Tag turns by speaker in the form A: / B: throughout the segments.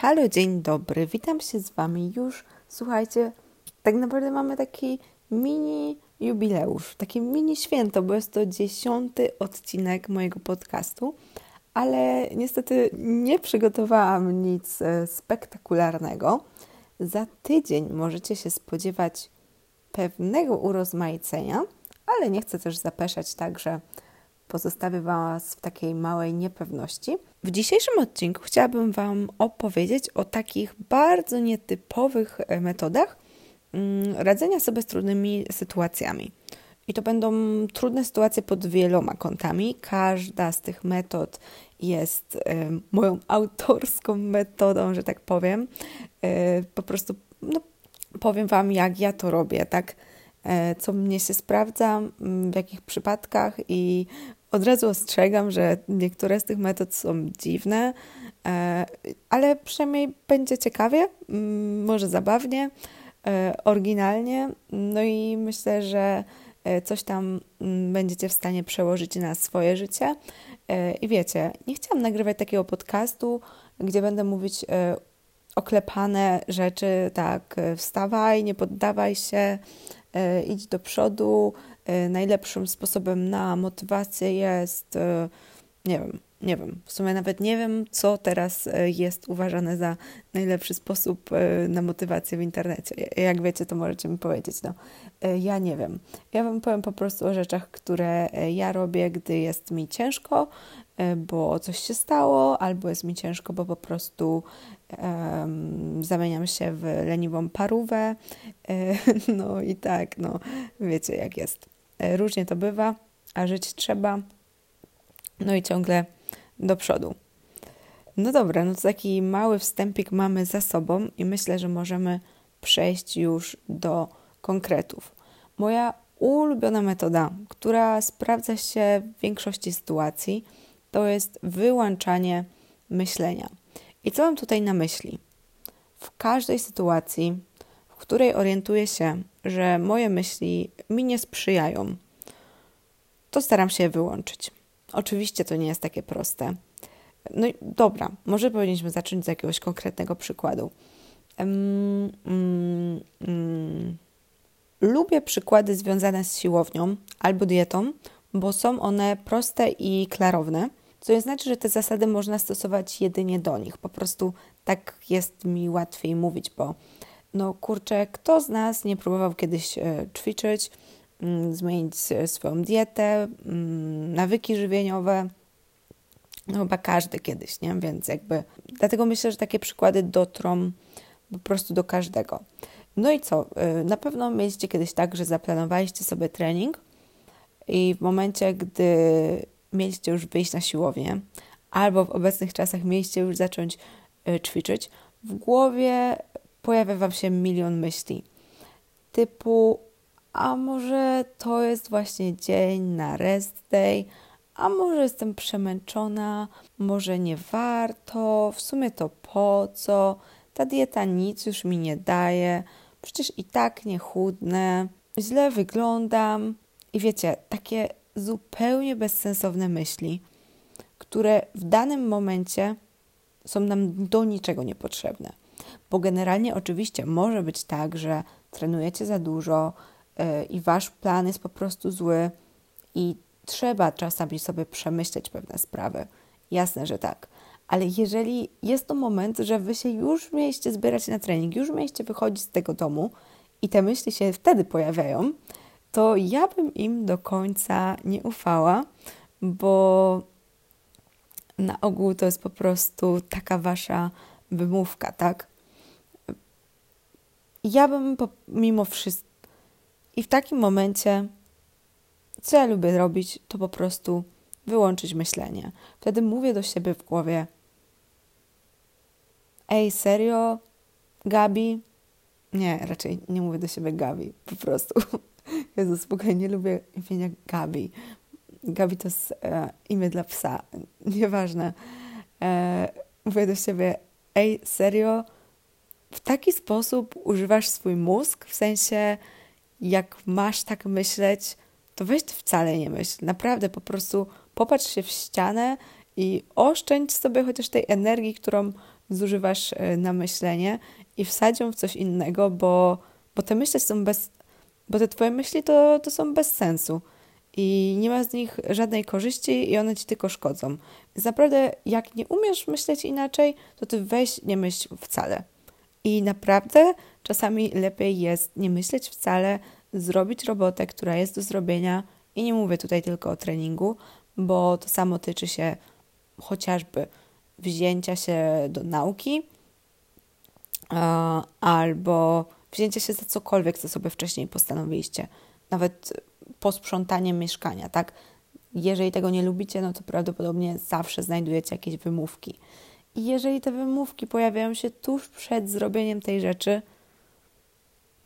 A: Halo, dzień dobry, witam się z Wami już. Słuchajcie, tak naprawdę mamy taki mini jubileusz, takie mini święto, bo jest to dziesiąty odcinek mojego podcastu, ale niestety nie przygotowałam nic e, spektakularnego. Za tydzień możecie się spodziewać pewnego urozmaicenia, ale nie chcę też zapeszać tak, że pozostawię Was w takiej małej niepewności. W dzisiejszym odcinku chciałabym Wam opowiedzieć o takich bardzo nietypowych e, metodach mm, radzenia sobie z trudnymi sytuacjami. I to będą trudne sytuacje pod wieloma kątami. Każda z tych metod jest e, moją autorską metodą, że tak powiem. E, po prostu no, powiem Wam, jak ja to robię, tak? Co mnie się sprawdza, w jakich przypadkach i od razu ostrzegam, że niektóre z tych metod są dziwne, e, ale przynajmniej będzie ciekawie, może zabawnie, e, oryginalnie. No i myślę, że e, coś tam będziecie w stanie przełożyć na swoje życie. I wiecie, nie chciałam nagrywać takiego podcastu, gdzie będę mówić oklepane rzeczy, tak, wstawaj, nie poddawaj się, idź do przodu, Y, najlepszym sposobem na motywację jest, y, nie wiem, nie wiem, w sumie nawet nie wiem, co teraz jest uważane za najlepszy sposób na motywację w internecie. Jak wiecie, to możecie mi powiedzieć. No, ja nie wiem. Ja Wam powiem po prostu o rzeczach, które ja robię, gdy jest mi ciężko, bo coś się stało, albo jest mi ciężko, bo po prostu um, zamieniam się w leniwą parówę. No i tak, no wiecie jak jest. E, różnie to bywa, a żyć trzeba. No i ciągle do przodu. No dobra, no to taki mały wstępik mamy za sobą i myślę, że możemy przejść już do konkretów. Moja ulubiona metoda, która sprawdza się w większości sytuacji, to jest wyłączanie myślenia. I co mam tutaj na myśli? W każdej sytuacji, w której orientuję się, że moje myśli mi nie sprzyjają, to staram się je wyłączyć. Oczywiście to nie jest takie proste. No i dobra, może powinniśmy zacząć z jakiegoś konkretnego przykładu. Um, um, um. Lubię przykłady związane z siłownią albo dietą, bo są one proste i klarowne, co nie znaczy, że te zasady można stosować jedynie do nich. Po prostu tak jest mi łatwiej mówić, bo no kurczę, kto z nas nie próbował kiedyś e, ćwiczyć, mm, zmienić swoją dietę, mm, nawyki żywieniowe? No chyba każdy kiedyś, nie? Więc jakby, dlatego myślę, że takie przykłady dotrą po prostu do każdego. No i co? E, na pewno mieliście kiedyś tak, że zaplanowaliście sobie trening i w momencie, gdy mieliście już wyjść na siłownię, albo w obecnych czasach mieliście już zacząć e, ćwiczyć, w głowie pojawia Wam się milion myśli. Typu, a może to jest właśnie dzień na rest day, a może jestem przemęczona, może nie warto, w sumie to po co, ta dieta nic już mi nie daje, przecież i tak nie chudnę, źle wyglądam. I wiecie, takie zupełnie bezsensowne myśli, które w danym momencie są nam do niczego niepotrzebne. Bo generalnie oczywiście może być tak, że trenujecie za dużo yy, i wasz plan jest po prostu zły i trzeba czasami sobie przemyśleć pewne sprawy. Jasne, że tak. Ale jeżeli jest to moment, że wy się już mieliście zbierać na trening, już mieliście wychodzić z tego domu i te myśli się wtedy pojawiają, to ja bym im do końca nie ufała, bo na ogół to jest po prostu taka wasza wymówka, tak? ja bym mimo wszystko. I w takim momencie, co ja lubię robić, to po prostu wyłączyć myślenie. Wtedy mówię do siebie w głowie: Ej, serio? Gabi? Nie, raczej nie mówię do siebie Gabi, po prostu. Jezu, spokojnie, nie lubię imienia Gabi. Gabi to jest e, imię dla psa, nieważne. E, mówię do siebie: Ej, serio? w taki sposób używasz swój mózg, w sensie jak masz tak myśleć, to weź wcale nie myśl. Naprawdę po prostu popatrz się w ścianę i oszczędź sobie chociaż tej energii, którą zużywasz e, na myślenie i wsadź ją w coś innego, bo, bo te myśli są bez, bo te twoje myśli to, to są bez sensu i nie ma z nich żadnej korzyści i one ci tylko szkodzą. Więc naprawdę, jak nie umiesz myśleć inaczej, to ty weź nie myśl wcale. I naprawdę czasami lepiej jest nie myśleć wcale, zrobić robotę, która jest do zrobienia. I nie mówię tutaj tylko o treningu, bo to samo tyczy się chociażby wzięcia się do nauki albo wzięcia się za cokolwiek, co sobie wcześniej postanowiliście. Nawet posprzątanie mieszkania, tak? Jeżeli tego nie lubicie, no to prawdopodobnie zawsze znajdujecie jakieś wymówki. I jeżeli te wymówki pojawiają się tuż przed zrobieniem tej rzeczy,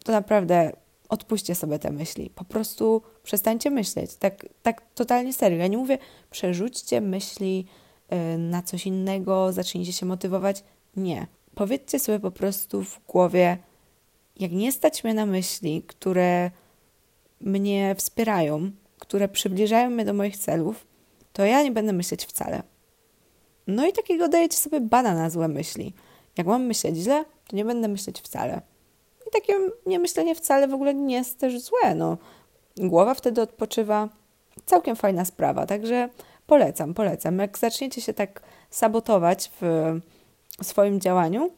A: to naprawdę odpuśćcie sobie te myśli. Po prostu przestańcie myśleć. Tak, tak totalnie serio. Ja nie mówię, przerzućcie myśli yy, na coś innego, zacznijcie się motywować. Nie. Powiedzcie sobie po prostu w głowie, jak nie stać mnie na myśli, które mnie wspierają, które przybliżają mnie do moich celów, to ja nie będę myśleć wcale. No i takiego dajecie sobie bana na złe myśli. Jak mam myśleć źle, to nie będę myśleć wcale. I takie niemyślenie wcale w ogóle nie jest też złe. No, głowa wtedy odpoczywa. Całkiem fajna sprawa, także polecam, polecam. Jak zaczniecie się tak sabotować w swoim działaniu,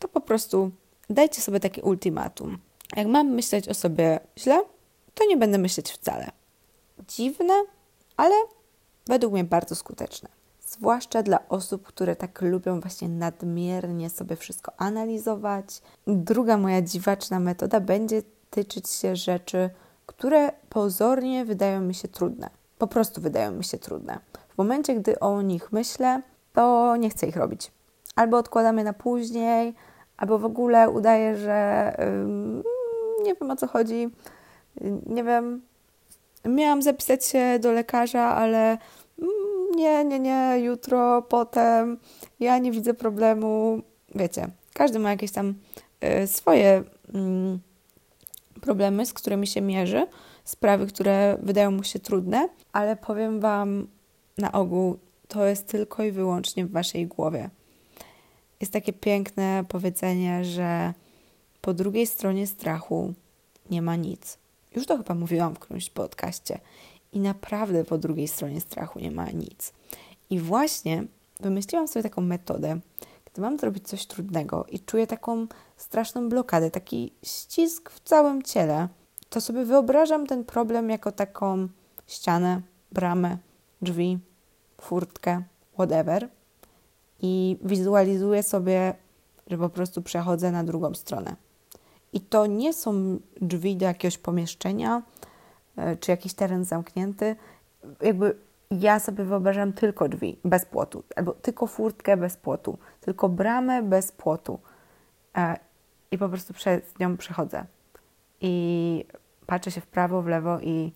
A: to po prostu dajcie sobie takie ultimatum. Jak mam myśleć o sobie źle, to nie będę myśleć wcale. Dziwne, ale według mnie bardzo skuteczne. Zwłaszcza dla osób, które tak lubią właśnie nadmiernie sobie wszystko analizować. Druga moja dziwaczna metoda będzie tyczyć się rzeczy, które pozornie wydają mi się trudne. Po prostu wydają mi się trudne. W momencie, gdy o nich myślę, to nie chcę ich robić. Albo odkładam je na później, albo w ogóle udaję, że nie wiem o co chodzi, nie wiem, miałam zapisać się do lekarza, ale mm, nie, nie, nie, jutro, potem, ja nie widzę problemu. Wiecie, każdy ma jakieś tam y, swoje mm, problemy, z którymi się mierzy, sprawy, które wydają mu się trudne, ale powiem Wam na ogół, to jest tylko i wyłącznie w Waszej głowie. Jest takie piękne powiedzenie, że po drugiej stronie strachu nie ma nic. Już to chyba mówiłam w którymś podcaście. I naprawdę po drugiej stronie strachu nie ma nic. I właśnie wymyśliłam sobie taką metodę, gdy mam zrobić coś trudnego i czuję taką straszną blokadę, taki ścisk w całym ciele, to sobie wyobrażam ten problem jako taką ścianę, bramę, drzwi, furtkę, whatever. I wizualizuję sobie, że po prostu przechodzę na drugą stronę. I to nie są drzwi do jakiegoś pomieszczenia e, czy jakiś teren zamknięty. Jakby ja sobie wyobrażam tylko drzwi bez płotu, albo tylko furtkę bez płotu, tylko bramę bez płotu. E, I po prostu przez nią przechodzę. I patrzę się w prawo, w lewo i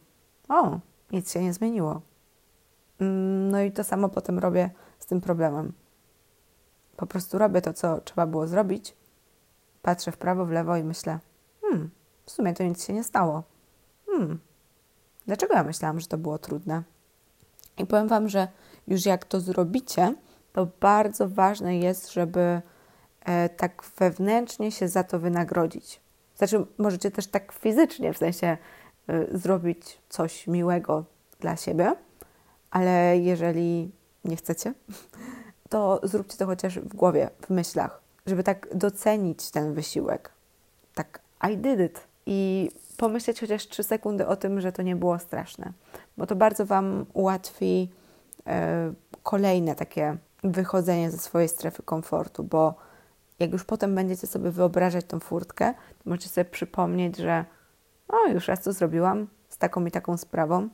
A: o, nic się nie zmieniło. Mm, no i to samo potem robię z tym problemem. Po prostu robię to, co trzeba było zrobić, Patrzę w prawo, w lewo i myślę, hmm, w sumie to nic się nie stało. Hmm, dlaczego ja myślałam, że to było trudne? I powiem Wam, że już jak to zrobicie, to bardzo ważne jest, żeby e, tak wewnętrznie się za to wynagrodzić. Znaczy, możecie też tak fizycznie, w sensie e, zrobić coś miłego dla siebie, ale jeżeli nie chcecie, to zróbcie to chociaż w głowie, w myślach żeby tak docenić ten wysiłek. Tak, I did it. I pomyśleć chociaż 3 sekundy o tym, że to nie było straszne, bo to bardzo Wam ułatwi e, kolejne takie wychodzenie ze swojej strefy komfortu, bo jak już potem będziecie sobie wyobrażać tą furtkę, to możecie sobie przypomnieć, że o, już raz to zrobiłam z taką i taką sprawą.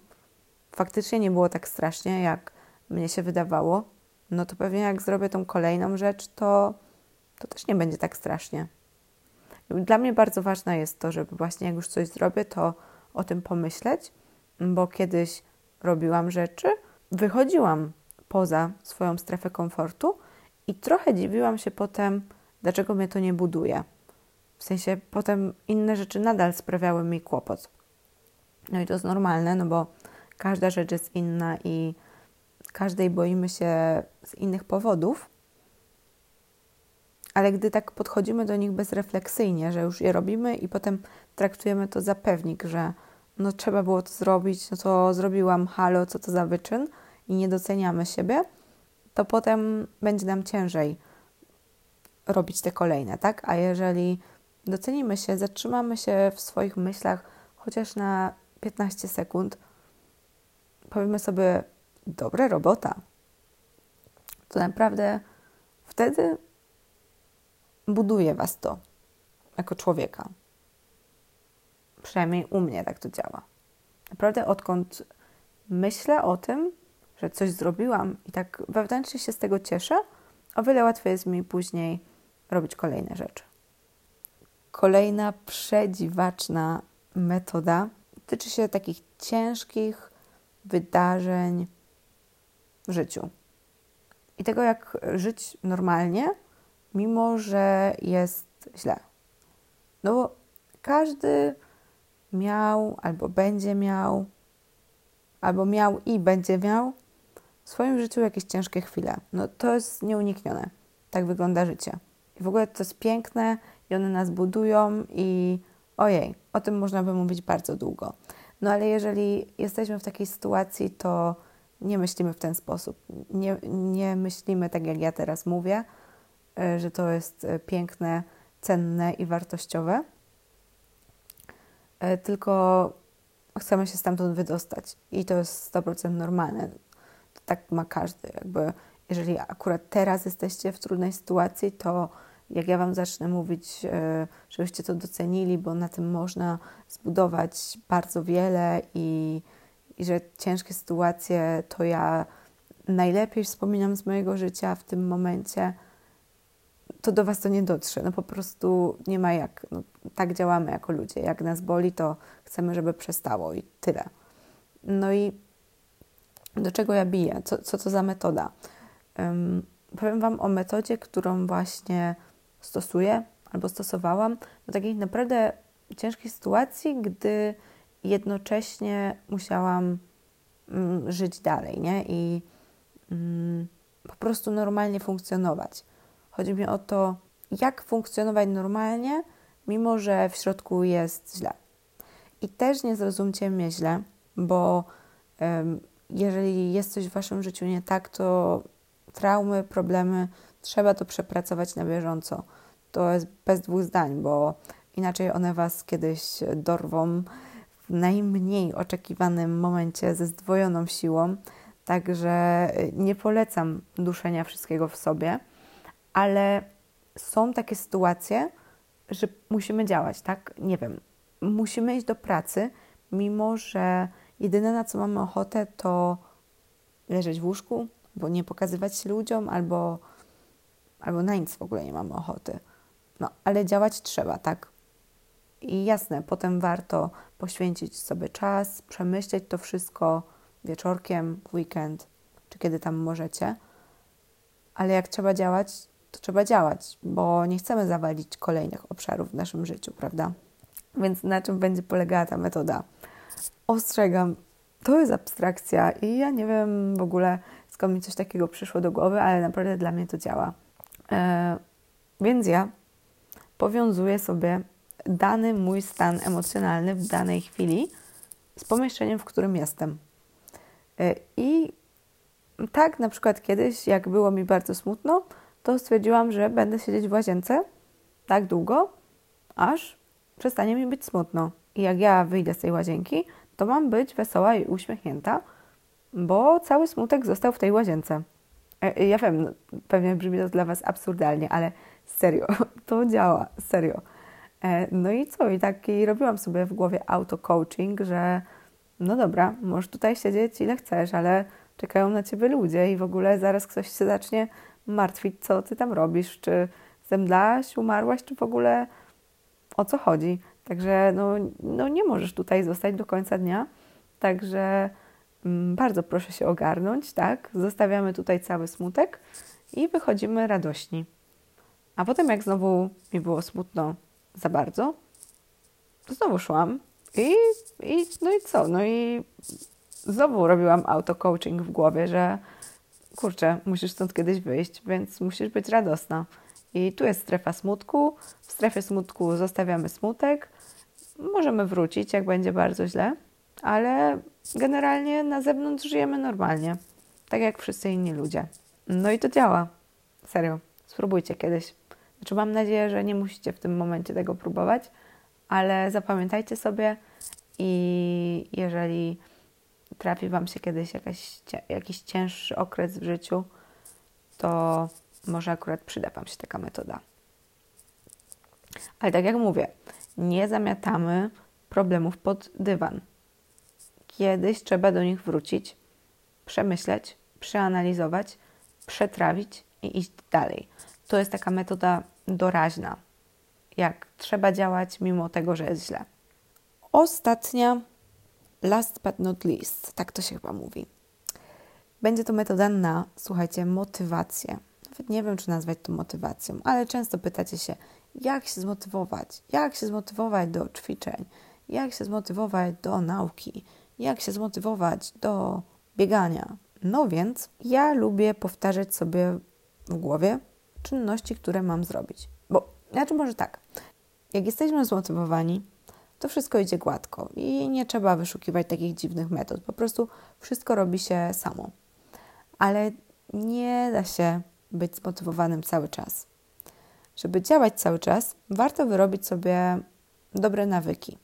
A: Faktycznie nie było tak strasznie, jak mnie się wydawało. No to pewnie jak zrobię tą kolejną rzecz, to to też nie będzie tak strasznie. Dla mnie bardzo ważne jest to, żeby właśnie jak już coś zrobię, to o tym pomyśleć, bo kiedyś robiłam rzeczy, wychodziłam poza swoją strefę komfortu i trochę dziwiłam się potem, dlaczego mnie to nie buduje. W sensie potem inne rzeczy nadal sprawiały mi kłopot. No i to jest normalne, no bo każda rzecz jest inna i każdej boimy się z innych powodów. Ale gdy tak podchodzimy do nich bezrefleksyjnie, że już je robimy i potem traktujemy to za pewnik, że no trzeba było to zrobić, no to zrobiłam, halo, co to za wyczyn i nie doceniamy siebie, to potem będzie nam ciężej robić te kolejne, tak? A jeżeli docenimy się, zatrzymamy się w swoich myślach chociaż na 15 sekund, powiemy sobie, dobra robota, to naprawdę wtedy buduje Was to jako człowieka. Przynajmniej u mnie tak to działa. Naprawdę odkąd myślę o tym, że coś zrobiłam i tak wewnętrznie się z tego cieszę, o wiele łatwiej jest mi później robić kolejne rzeczy. Kolejna przedziwaczna metoda tyczy się takich ciężkich wydarzeń w życiu. I tego, jak żyć normalnie, mimo że jest źle. No bo każdy miał albo będzie miał, albo miał i będzie miał w swoim życiu jakieś ciężkie chwile. No to jest nieuniknione. Tak wygląda życie. I w ogóle to jest piękne i one nas budują i ojej, o tym można by mówić bardzo długo. No ale jeżeli jesteśmy w takiej sytuacji, to nie myślimy w ten sposób. Nie, nie myślimy tak, jak ja teraz mówię, e, że to jest e, piękne, cenne i wartościowe, e, tylko chcemy się stamtąd wydostać i to jest 100% normalne. To tak ma każdy. Jakby jeżeli akurat teraz jesteście w trudnej sytuacji, to jak ja Wam zacznę mówić, żebyście to docenili, bo na tym można zbudować bardzo wiele i i że ciężkie sytuacje to ja najlepiej wspominam z mojego życia w tym momencie, to do Was to nie dotrze. No po prostu nie ma jak. No, tak działamy jako ludzie. Jak nas boli, to chcemy, żeby przestało i tyle. No i do czego ja biję? Co, co to za metoda? Um, powiem Wam o metodzie, którą właśnie stosuję albo stosowałam do takiej naprawdę ciężkiej sytuacji, gdy jednocześnie musiałam mm, żyć dalej, nie? I mm, po prostu normalnie funkcjonować. Chodzi mi o to, jak funkcjonować normalnie, mimo że w środku jest źle. I też nie zrozumcie mnie źle, bo jeżeli jest coś w waszym życiu nie tak, to traumy, problemy, trzeba to przepracować na bieżąco. To jest bez dwóch zdań, bo inaczej one was kiedyś dorwą w najmniej oczekiwanym momencie ze zdwojoną siłą. Także y, nie polecam duszenia wszystkiego w sobie, ale są takie sytuacje, że musimy działać, tak? Nie wiem, musimy iść do pracy, mimo że jedyne na co mamy ochotę to leżeć w łóżku, bo nie pokazywać się ludziom, albo, albo na nic w ogóle nie mamy ochoty. No, ale działać trzeba, tak? I jasne, potem warto poświęcić sobie czas, przemyśleć to wszystko wieczorkiem, weekend, czy kiedy tam możecie. Ale jak trzeba działać, to trzeba działać, bo nie chcemy zawalić kolejnych obszarów w naszym życiu, prawda? Więc na czym będzie polegała ta metoda? Ostrzegam, to jest abstrakcja i ja nie wiem w ogóle skąd mi coś takiego przyszło do głowy, ale naprawdę dla mnie to działa. Eee, więc ja powiązuję sobie dany mój stan emocjonalny w danej chwili z pomieszczeniem, w którym jestem. E, I tak na przykład kiedyś, jak było mi bardzo smutno, to stwierdziłam, że będę siedzieć w łazience tak długo, aż przestanie mi być smutno. I jak ja wyjdę z tej łazienki, to mam być wesoła i uśmiechnięta, bo cały smutek został w tej łazience. E, ja wiem, pewnie brzmi to dla Was absurdalnie, ale serio, to działa, serio. E, no i co? I tak i robiłam sobie w głowie auto-coaching, że no dobra, możesz tutaj siedzieć ile chcesz, ale czekają na ciebie ludzie i w ogóle zaraz ktoś się zacznie martwić, co ty tam robisz, czy zemdlałaś, umarłaś, czy w ogóle o co chodzi. Także no, no nie możesz tutaj zostać do końca dnia. Także mm, bardzo proszę się ogarnąć, tak? Zostawiamy tutaj cały smutek i wychodzimy radośni. A potem jak znowu mi było smutno za bardzo, znowu szłam i, i no i co? No i znowu robiłam auto-coaching w głowie, że kurczę, musisz stąd kiedyś wyjść, więc musisz być radosna. I tu jest strefa smutku. W strefie smutku zostawiamy smutek. Możemy wrócić, jak będzie bardzo źle, ale generalnie na zewnątrz żyjemy normalnie, tak jak wszyscy inni ludzie. No i to działa. Serio, spróbujcie kiedyś. Znaczy, mam nadzieję, że nie musicie w tym momencie tego próbować, ale zapamiętajcie sobie i jeżeli trafi Wam się kiedyś jakaś, jakiś cięższy okres w życiu, to może akurat przyda Wam się taka metoda. Ale tak jak mówię, nie zamiatamy problemów pod dywan. Kiedyś trzeba do nich wrócić, przemyśleć, przeanalizować, przetrawić i iść dalej. To jest taka metoda doraźna, jak trzeba działać mimo tego, że jest źle. Ostatnia, last but not least, tak to się chyba mówi. Będzie to metoda na, słuchajcie, motywację. Nawet nie wiem, czy nazwać to motywacją, ale często pytacie się, jak się zmotywować? Jak się zmotywować do ćwiczeń? Jak się zmotywować do nauki? Jak się zmotywować do biegania? No więc ja lubię powtarzać sobie w głowie czynności, które mam zrobić. Bo, znaczy może tak, jak jesteśmy zmotywowani, to wszystko idzie gładko i nie trzeba wyszukiwać takich dziwnych metod. Po prostu wszystko robi się samo. Ale nie da się być zmotywowanym cały czas. Żeby działać cały czas, warto wyrobić sobie dobre nawyki.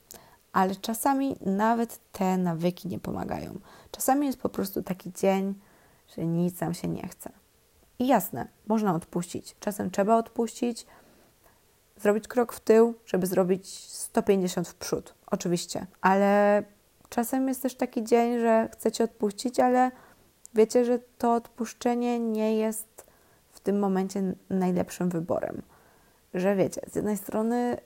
A: Ale czasami nawet te nawyki nie pomagają. Czasami jest po prostu taki dzień, że nic nam się nie chce. I jasne, można odpuścić. Czasem trzeba odpuścić, zrobić krok w tył, żeby zrobić 150 w przód. Oczywiście, ale czasem jest też taki dzień, że chcecie odpuścić, ale wiecie, że to odpuszczenie nie jest w tym momencie najlepszym wyborem. Że wiecie, z jednej strony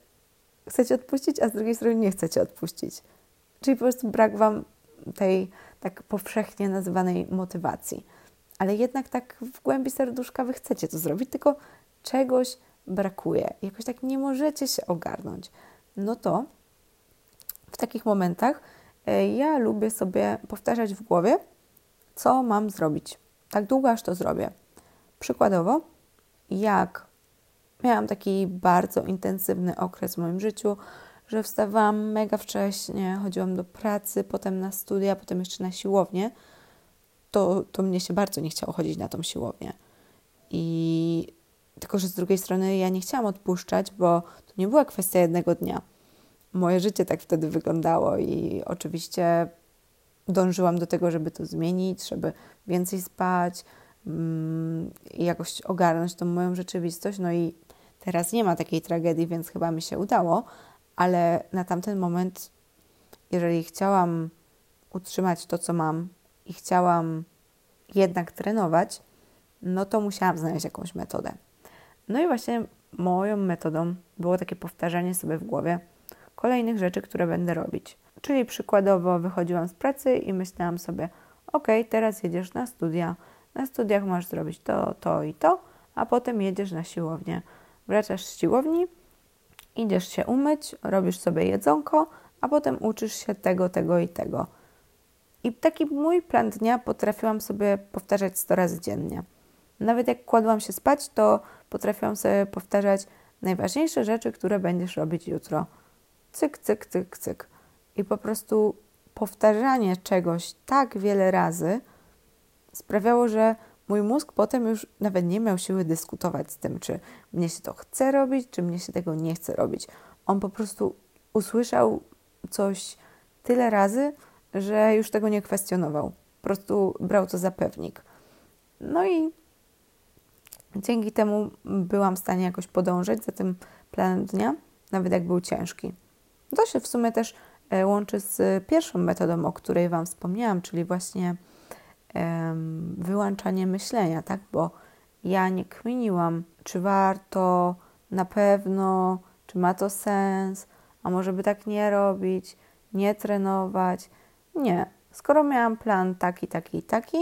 A: chcecie odpuścić, a z drugiej strony nie chcecie odpuścić. Czyli po prostu brak Wam tej tak powszechnie nazywanej motywacji. Ale jednak tak w głębi serduszka Wy chcecie to zrobić, tylko czegoś brakuje. Jakoś tak nie możecie się ogarnąć. No to w takich momentach e, ja lubię sobie powtarzać w głowie, co mam zrobić. Tak długo, aż to zrobię. Przykładowo, jak miałam taki bardzo intensywny okres w moim życiu, że wstawałam mega wcześnie, chodziłam do pracy, potem na studia, potem jeszcze na siłownię, to, to mnie się bardzo nie chciało chodzić na tą siłownię. I tylko, że z drugiej strony ja nie chciałam odpuszczać, bo to nie była kwestia jednego dnia. Moje życie tak wtedy wyglądało i oczywiście dążyłam do tego, żeby to zmienić, żeby więcej spać mm, i jakoś ogarnąć tą moją rzeczywistość. No i teraz nie ma takiej tragedii, więc chyba mi się udało, ale na tamten moment, jeżeli chciałam utrzymać to, co mam i chciałam jednak trenować, no to musiałam znaleźć jakąś metodę. No i właśnie moją metodą było takie powtarzanie sobie w głowie kolejnych rzeczy, które będę robić. Czyli przykładowo wychodziłam z pracy i myślałam sobie, ok, teraz jedziesz na studia, na studiach masz zrobić to, to i to, a potem jedziesz na siłownię. Wracasz z siłowni, idziesz się umyć, robisz sobie jedzonko, a potem uczysz się tego, tego i tego. I taki mój plan dnia potrafiłam sobie powtarzać 100 razy dziennie. Nawet jak kładłam się spać, to potrafiłam sobie powtarzać najważniejsze rzeczy, które będziesz robić jutro. Cyk, cyk, cyk, cyk. I po prostu powtarzanie czegoś tak wiele razy sprawiało, że mój mózg potem już nawet nie miał siły dyskutować z tym, czy mnie się to chce robić, czy mnie się tego nie chce robić. On po prostu usłyszał coś tyle razy, że już tego nie kwestionował. Po prostu brał to za pewnik. No i dzięki temu byłam w stanie jakoś podążać za tym planem dnia, nawet jak był ciężki. To się w sumie też e, łączy z pierwszą metodą, o której Wam wspomniałam, czyli właśnie um, wyłączanie myślenia, tak? Bo ja nie kminiłam, czy warto, na pewno, czy ma to sens, a może by tak nie robić, nie trenować. Nie. Skoro miałam plan taki, taki i taki,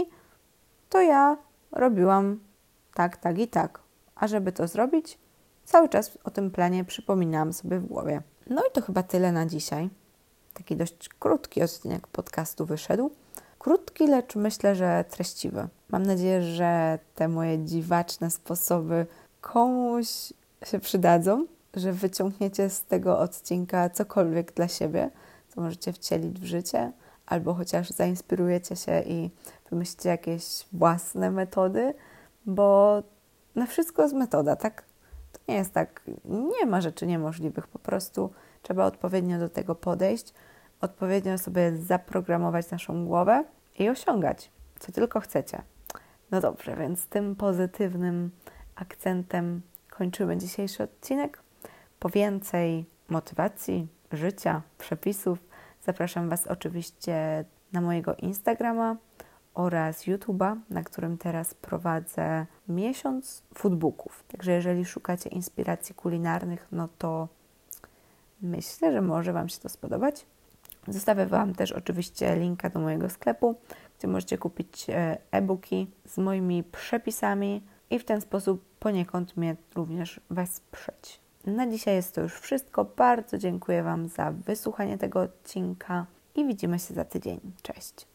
A: to ja robiłam tak, tak i tak. A żeby to zrobić, cały czas o tym planie przypominałam sobie w głowie. No i to chyba tyle na dzisiaj. Taki dość krótki odcinek podcastu wyszedł. Krótki, lecz myślę, że treściwy. Mam nadzieję, że te moje dziwaczne sposoby komuś się przydadzą, że wyciągniecie z tego odcinka cokolwiek dla siebie, co możecie wcielić w życie, albo chociaż zainspirujecie się i wymyślicie jakieś własne metody, bo na wszystko jest metoda, tak? To nie jest tak, nie ma rzeczy niemożliwych, po prostu trzeba odpowiednio do tego podejść, odpowiednio sobie zaprogramować naszą głowę i osiągać, co tylko chcecie. No dobrze, więc tym pozytywnym akcentem kończymy dzisiejszy odcinek. Po więcej motywacji, życia, przepisów zapraszam Was oczywiście na mojego Instagrama oraz YouTube'a, na którym teraz prowadzę miesiąc foodbooków. Także jeżeli szukacie inspiracji kulinarnych, no to myślę, że może Wam się to spodobać. Zostawię Wam też oczywiście linka do mojego sklepu, gdzie możecie kupić e, e-booki z moimi przepisami i w ten sposób poniekąd mnie również wesprzeć. Na dzisiaj jest to już wszystko. Bardzo dziękuję Wam za wysłuchanie tego odcinka i widzimy się za tydzień. Cześć.